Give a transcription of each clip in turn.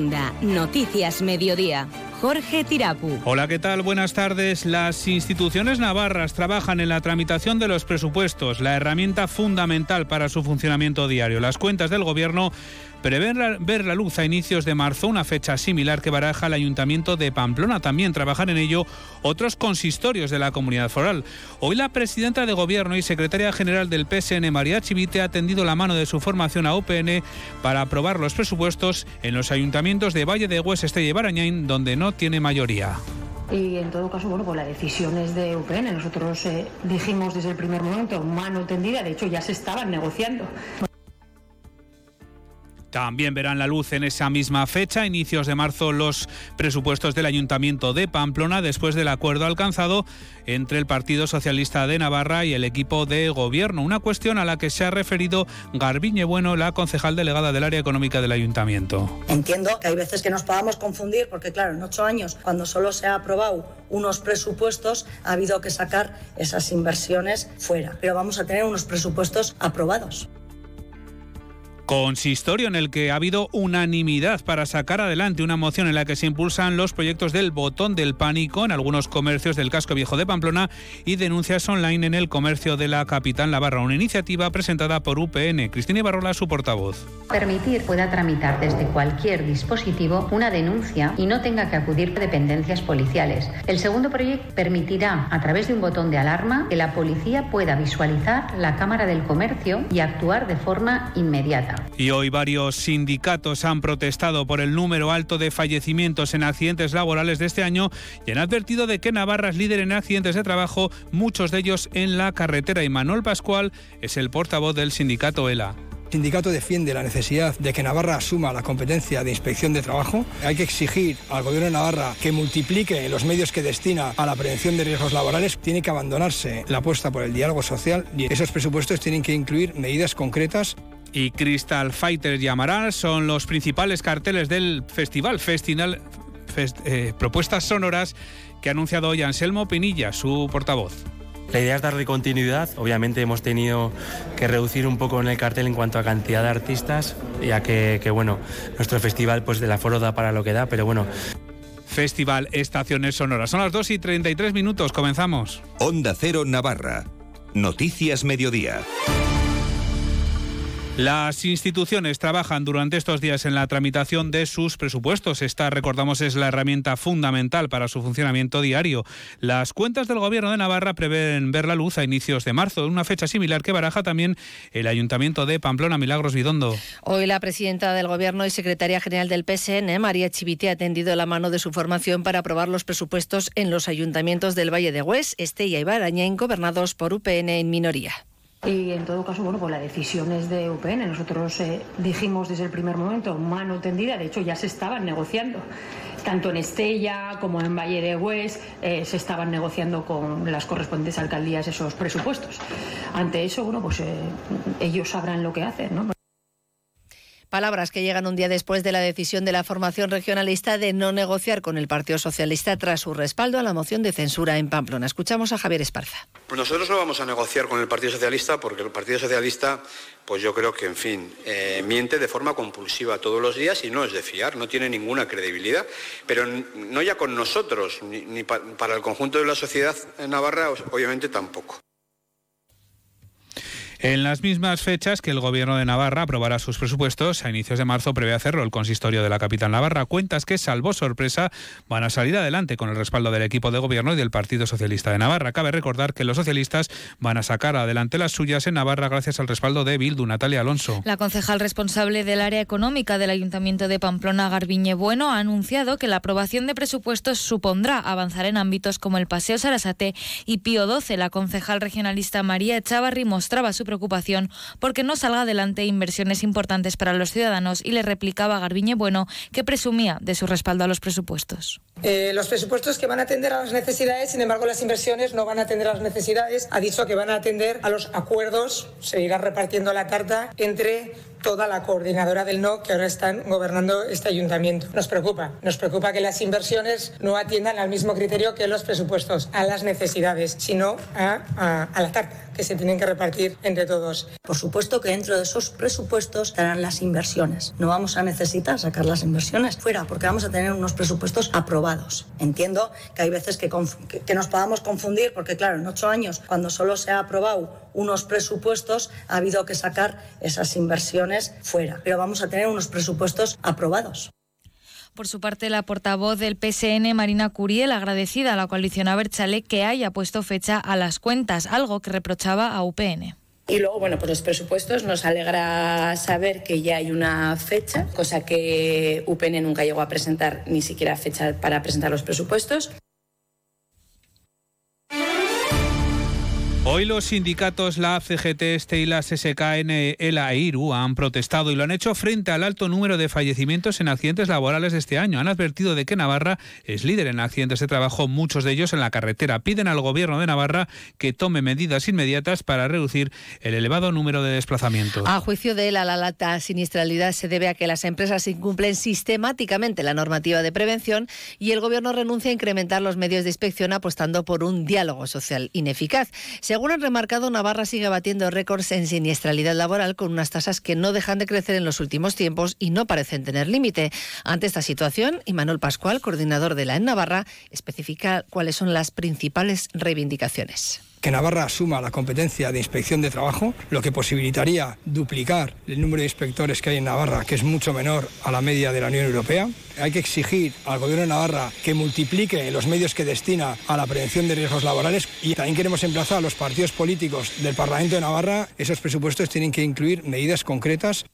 Noticias Mediodía. Jorge Tirapu. Hola, ¿qué tal? Buenas tardes. Las instituciones navarras trabajan en la tramitación de los presupuestos, la herramienta fundamental para su funcionamiento diario. Las cuentas del Gobierno prevén ver la luz a inicios de marzo, una fecha similar que baraja el Ayuntamiento de Pamplona. También trabajan en ello otros consistorios de la comunidad foral. Hoy la presidenta de Gobierno y secretaria general del PSN, María Chivite, ha tendido la mano de su formación a UPN para aprobar los presupuestos en los ayuntamientos de Valle de Hues, y Barañain, donde no tiene mayoría. Y en todo caso, bueno, pues la decisión es de UPN. Nosotros eh, dijimos desde el primer momento mano tendida, de hecho ya se estaban negociando. También verán la luz en esa misma fecha, inicios de marzo, los presupuestos del Ayuntamiento de Pamplona, después del acuerdo alcanzado entre el Partido Socialista de Navarra y el equipo de gobierno. Una cuestión a la que se ha referido Garbiñe Bueno, la concejal delegada del área económica del Ayuntamiento. Entiendo que hay veces que nos podamos confundir, porque claro, en ocho años, cuando solo se ha aprobado unos presupuestos, ha habido que sacar esas inversiones fuera. Pero vamos a tener unos presupuestos aprobados. Consistorio en el que ha habido unanimidad para sacar adelante una moción en la que se impulsan los proyectos del botón del pánico en algunos comercios del casco viejo de Pamplona y denuncias online en el comercio de la capital Navarra. Una iniciativa presentada por UPN. Cristina Ibarrola, su portavoz. Permitir pueda tramitar desde cualquier dispositivo una denuncia y no tenga que acudir a dependencias policiales. El segundo proyecto permitirá, a través de un botón de alarma, que la policía pueda visualizar la cámara del comercio y actuar de forma inmediata. Y hoy varios sindicatos han protestado por el número alto de fallecimientos en accidentes laborales de este año y han advertido de que Navarra es líder en accidentes de trabajo, muchos de ellos en la carretera. Y Manuel Pascual es el portavoz del sindicato ELA. El sindicato defiende la necesidad de que Navarra asuma la competencia de inspección de trabajo. Hay que exigir al gobierno de Navarra que multiplique los medios que destina a la prevención de riesgos laborales. Tiene que abandonarse la apuesta por el diálogo social y esos presupuestos tienen que incluir medidas concretas y Crystal Fighter y Amaral son los principales carteles del festival, Festinal, eh, Propuestas Sonoras, que ha anunciado hoy Anselmo Pinilla, su portavoz. La idea es darle continuidad. Obviamente hemos tenido que reducir un poco en el cartel en cuanto a cantidad de artistas, ya que, bueno, nuestro festival pues la aforo da para lo que da, pero bueno. Festival Estaciones Sonoras. Son las 2 y 33 minutos, comenzamos. Onda Cero Navarra. Noticias Mediodía. Las instituciones trabajan durante estos días en la tramitación de sus presupuestos. Esta, recordamos, es la herramienta fundamental para su funcionamiento diario. Las cuentas del Gobierno de Navarra prevén ver la luz a inicios de marzo, una fecha similar que baraja también el Ayuntamiento de Pamplona, Milagros Bidondo. Hoy la presidenta del Gobierno y secretaria general del PSN, María Chivite, ha tendido la mano de su formación para aprobar los presupuestos en los ayuntamientos del Valle de Hues, Estella y Barañain, gobernados por UPN en minoría. Y en todo caso, bueno, pues la decisión es de UPN. Nosotros eh, dijimos desde el primer momento mano tendida, de hecho ya se estaban negociando. Tanto en Estella como en Valle de Hues eh, se estaban negociando con las correspondientes alcaldías esos presupuestos. Ante eso, bueno, pues eh, ellos sabrán lo que hacen, ¿no? Palabras que llegan un día después de la decisión de la formación regionalista de no negociar con el Partido Socialista tras su respaldo a la moción de censura en Pamplona. Escuchamos a Javier Esparza. Pues nosotros no vamos a negociar con el Partido Socialista porque el Partido Socialista, pues yo creo que, en fin, eh, miente de forma compulsiva todos los días y no es de fiar, no tiene ninguna credibilidad. Pero no ya con nosotros, ni, para el conjunto de la sociedad navarra, obviamente tampoco. En las mismas fechas que el Gobierno de Navarra aprobará sus presupuestos, a inicios de marzo prevé hacerlo el consistorio de la capital Navarra. Cuentas que, salvo sorpresa, van a salir adelante con el respaldo del equipo de gobierno y del Partido Socialista de Navarra. Cabe recordar que los socialistas van a sacar adelante las suyas en Navarra gracias al respaldo de Bildu, Natalia Alonso. La concejal responsable del área económica del Ayuntamiento de Pamplona, Garbiñe Bueno, ha anunciado que la aprobación de presupuestos supondrá avanzar en ámbitos como el Paseo Sarasate y Pío XII. La concejal regionalista María Echavarri mostraba su preocupación porque no salga adelante inversiones importantes para los ciudadanos y le replicaba a Garbiñe Bueno que presumía de su respaldo a los presupuestos. Eh, los presupuestos que van a atender a las necesidades, sin embargo las inversiones no van a atender a las necesidades. Ha dicho que van a atender a los acuerdos, se irá repartiendo la carta entre toda la coordinadora del no que ahora están gobernando este ayuntamiento. Nos preocupa, nos preocupa que las inversiones no atiendan al mismo criterio que los presupuestos, a las necesidades, sino a, a, la carta que se tienen que repartir entre entre todos. Por supuesto que dentro de esos presupuestos estarán las inversiones. No vamos a necesitar sacar las inversiones fuera porque vamos a tener unos presupuestos aprobados. Entiendo que hay veces que, que nos podamos confundir porque, claro, en ocho años, cuando solo se ha aprobado unos presupuestos, ha habido que sacar esas inversiones fuera. Pero vamos a tener unos presupuestos aprobados. Por su parte, la portavoz del PSN, Marina Curiel, agradecida a la coalición Abertzale que haya puesto fecha a las cuentas, algo que reprochaba a UPN. Y luego, bueno, pues los presupuestos nos alegra saber que ya hay una fecha, cosa que UPN nunca llegó a presentar ni siquiera fecha para presentar los presupuestos. Hoy los sindicatos, la CGT, este y las SKN, el AIRU han protestado y lo han hecho frente al alto número de fallecimientos en accidentes laborales de este año. Han advertido de que Navarra es líder en accidentes de trabajo, muchos de ellos en la carretera. Piden al gobierno de Navarra que tome medidas inmediatas para reducir el elevado número de desplazamientos. A juicio de él, la alta siniestralidad se debe a que las empresas incumplen sistemáticamente la normativa de prevención y el gobierno renuncia a incrementar los medios de inspección apostando por un diálogo social ineficaz. Han remarcado, Navarra sigue batiendo récords en siniestralidad laboral con unas tasas que no dejan de crecer en los últimos tiempos y no parecen tener límite. Ante esta situación, Manuel Pascual, coordinador de la en Navarra, especifica cuáles son las principales reivindicaciones que Navarra asuma la competencia de inspección de trabajo, lo que posibilitaría duplicar el número de inspectores que hay en Navarra, que es mucho menor a la media de la Unión Europea. Hay que exigir al Gobierno de Navarra que multiplique los medios que destina a la prevención de riesgos laborales y también queremos emplazar a los partidos políticos del Parlamento de Navarra. Esos presupuestos tienen que incluir medidas concretas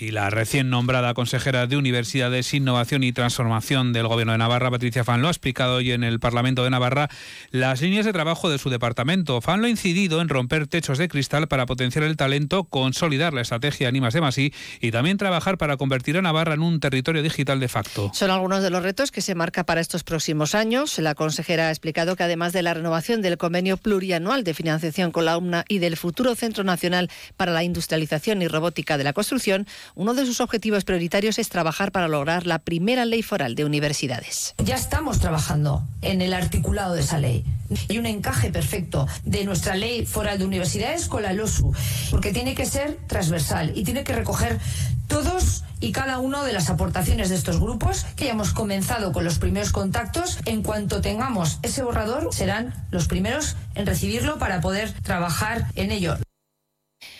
y la recién nombrada consejera de Universidades, Innovación y Transformación del Gobierno de Navarra, Patricia Fan, lo ha explicado hoy en el Parlamento de Navarra las líneas de trabajo de su departamento. Fan lo ha incidido en romper techos de cristal para potenciar el talento, consolidar la estrategia Animas de Masí y también trabajar para convertir a Navarra en un territorio digital de facto. Son algunos de los retos que se marca para estos próximos años. La consejera ha explicado que además de la renovación del convenio plurianual de financiación con la UMNA y del futuro Centro Nacional para la Industrialización y Robótica de la Construcción, uno de sus objetivos prioritarios es trabajar para lograr la primera ley foral de universidades. Ya estamos trabajando en el articulado de esa ley y un encaje perfecto de nuestra ley foral de universidades con la LOSU, porque tiene que ser transversal y tiene que recoger todos y cada uno de las aportaciones de estos grupos, que ya hemos comenzado con los primeros contactos. En cuanto tengamos ese borrador, serán los primeros en recibirlo para poder trabajar en ello.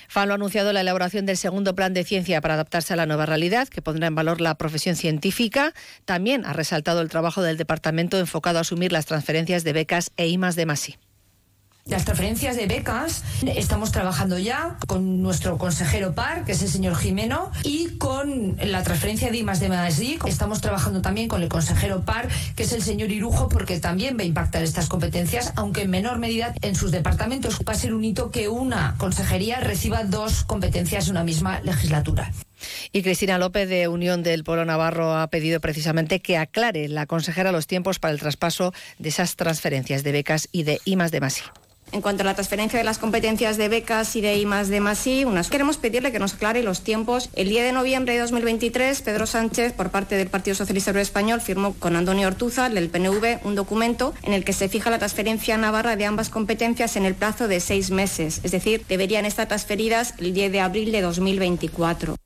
FAN ha anunciado la elaboración del segundo plan de ciencia para adaptarse a la nueva realidad, que pondrá en valor la profesión científica. También ha resaltado el trabajo del departamento enfocado a asumir las transferencias de becas e IMAS de Masi. Las transferencias de becas, estamos trabajando ya con nuestro consejero PAR, que es el señor Jimeno, y con la transferencia de IMAS de Madrid. Estamos trabajando también con el consejero PAR, que es el señor Irujo, porque también va a impactar estas competencias, aunque en menor medida en sus departamentos. Va a ser un hito que una consejería reciba dos competencias en una misma legislatura. Y Cristina López de Unión del Polo Navarro ha pedido precisamente que aclare la consejera los tiempos para el traspaso de esas transferencias de becas y de IMAS de Masi. En cuanto a la transferencia de las competencias de becas y de I de MASI, unas queremos pedirle que nos aclare los tiempos. El 10 de noviembre de 2023, Pedro Sánchez, por parte del Partido Socialista Obrero Español, firmó con Antonio Ortuza, del PNV, un documento en el que se fija la transferencia a Navarra de ambas competencias en el plazo de seis meses. Es decir, deberían estar transferidas el 10 de abril de 2024.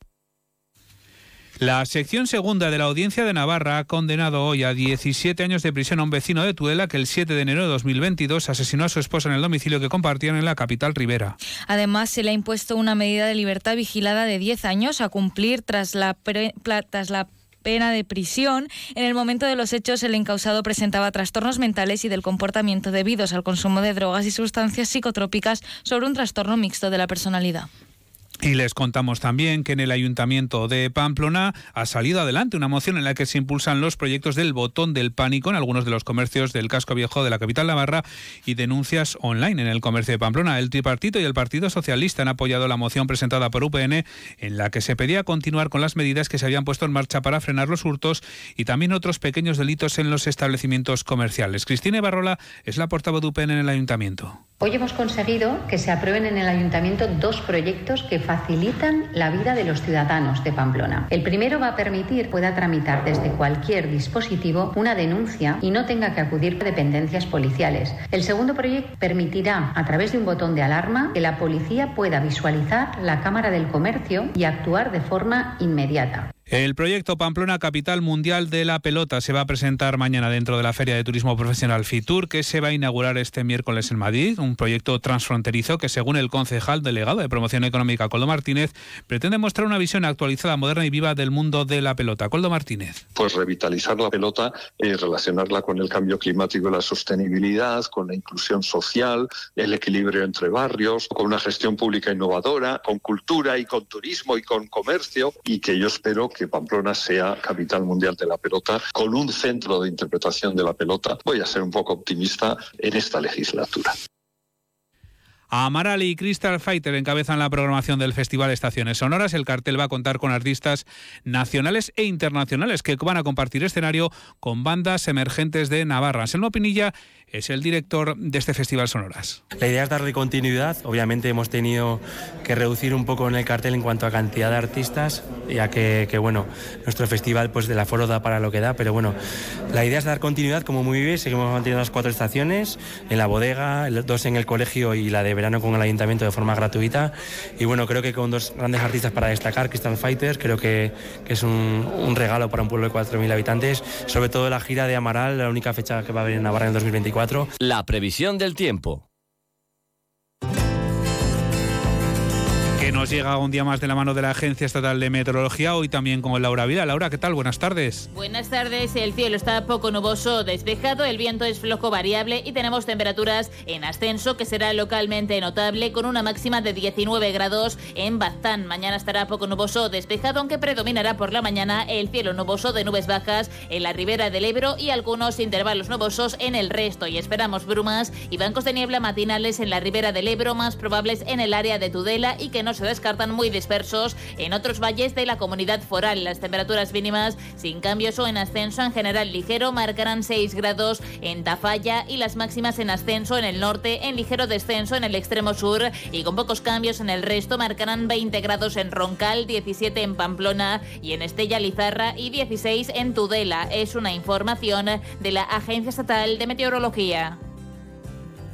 La sección segunda de la Audiencia de Navarra ha condenado hoy a 17 años de prisión a un vecino de Tudela que el 7 de enero de 2022 asesinó a su esposa en el domicilio que compartían en la capital ribera. Además, se le ha impuesto una medida de libertad vigilada de 10 años a cumplir tras la, tras la pena de prisión. En el momento de los hechos, el encausado presentaba trastornos mentales y del comportamiento debidos al consumo de drogas y sustancias psicotrópicas sobre un trastorno mixto de la personalidad. Y les contamos también que en el Ayuntamiento de Pamplona ha salido adelante una moción en la que se impulsan los proyectos del botón del pánico en algunos de los comercios del casco viejo de la capital Navarra y denuncias online en el comercio de Pamplona. El tripartito y el Partido Socialista han apoyado la moción presentada por UPN en la que se pedía continuar con las medidas que se habían puesto en marcha para frenar los hurtos y también otros pequeños delitos en los establecimientos comerciales. Cristina Barrola es la portavoz de UPN en el Ayuntamiento. Hoy hemos conseguido que se aprueben en el Ayuntamiento dos proyectos que facilitan la vida de los ciudadanos de Pamplona. El primero va a permitir pueda tramitar desde cualquier dispositivo una denuncia y no tenga que acudir a dependencias policiales. El segundo proyecto permitirá, a través de un botón de alarma, que la policía pueda visualizar la Cámara del Comercio y actuar de forma inmediata. El proyecto Pamplona Capital Mundial de la Pelota se va a presentar mañana dentro de la Feria de Turismo Profesional FITUR, que se va a inaugurar este miércoles en Madrid. Un proyecto transfronterizo que, según el concejal delegado de Promoción Económica, Coldo Martínez, pretende mostrar una visión actualizada, moderna y viva del mundo de la pelota. Coldo Martínez. Pues revitalizar la pelota y relacionarla con el cambio climático y la sostenibilidad, con la inclusión social, el equilibrio entre barrios, con una gestión pública innovadora, con cultura y con turismo y con comercio, y que yo espero que Pamplona sea capital mundial de la pelota, con un centro de interpretación de la pelota. Voy a ser un poco optimista en esta legislatura. Amaral y Crystal Fighter encabezan la programación del Festival Estaciones Sonoras. El cartel va a contar con artistas nacionales e internacionales que van a compartir escenario con bandas emergentes de Navarra. Selmo Pinilla es el director de este Festival Sonoras. La idea es darle continuidad. Obviamente hemos tenido que reducir un poco en el cartel en cuanto a cantidad de artistas, ya que, bueno, nuestro festival pues del aforo da para lo que da, pero bueno, la idea es dar continuidad como muy bien. Seguimos manteniendo las cuatro estaciones, en la bodega, dos en el colegio y la de con el ayuntamiento de forma gratuita. Y bueno, creo que con dos grandes artistas para destacar, Crystal Fighters, creo que, que es un, un, regalo para un pueblo de 4.000 habitantes. Sobre todo la gira de Amaral, la única fecha que va a haber en Navarra en el 2024. La previsión del tiempo. Que nos llega un día más de la mano de la Agencia Estatal de Meteorología, hoy también con Laura Vida. Laura, ¿qué tal? Buenas tardes. Buenas tardes, el cielo está poco nuboso, despejado, el viento es flojo variable y tenemos temperaturas en ascenso que será localmente notable con una máxima de 19 grados en Baztán. Mañana estará poco nuboso, despejado, aunque predominará por la mañana el cielo nuboso de nubes bajas en la ribera del Ebro y algunos intervalos nubosos en el resto. Y esperamos brumas y bancos de niebla matinales en la ribera del Ebro, más probables en el área de Tudela y que se descartan muy dispersos en otros valles de la comunidad foral. Las temperaturas mínimas sin cambios o en ascenso en general ligero marcarán 6 grados en Tafalla y las máximas en ascenso en el norte, en ligero descenso en el extremo sur y con pocos cambios en el resto marcarán 20 grados en Roncal, 17 en Pamplona y en Estella Lizarra y 16 en Tudela. Es una información de la Agencia Estatal de Meteorología.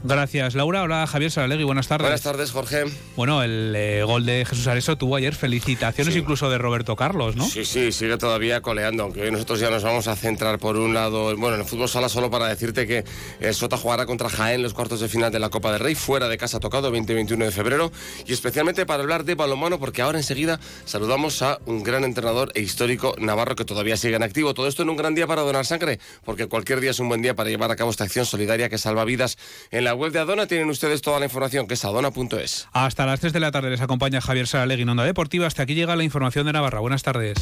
Gracias, Laura. Hola, Javier Saralegui. Buenas tardes. Buenas tardes, Jorge. Bueno, el eh, gol de Jesús Areso tuvo ayer felicitaciones Sí. incluso de Roberto Carlos, ¿no? Sí, sí, sigue todavía coleando, aunque hoy nosotros ya nos vamos a centrar por un lado, bueno, en el fútbol sala solo para decirte que el Sota jugará contra Jaén los cuartos de final de la Copa del Rey, fuera de casa tocado, 20-21 de febrero, y especialmente para hablar de balonmano, porque ahora enseguida saludamos a un gran entrenador e histórico navarro que todavía sigue en activo. Todo esto en un gran día para donar sangre, porque cualquier día es un buen día para llevar a cabo esta acción solidaria que salva vidas. En la web de Adona tienen ustedes toda la información, que es adona.es. Hasta las 3 de la tarde les acompaña Javier Saralegui en Onda Deportiva. Hasta aquí llega la información de Navarra. Buenas tardes.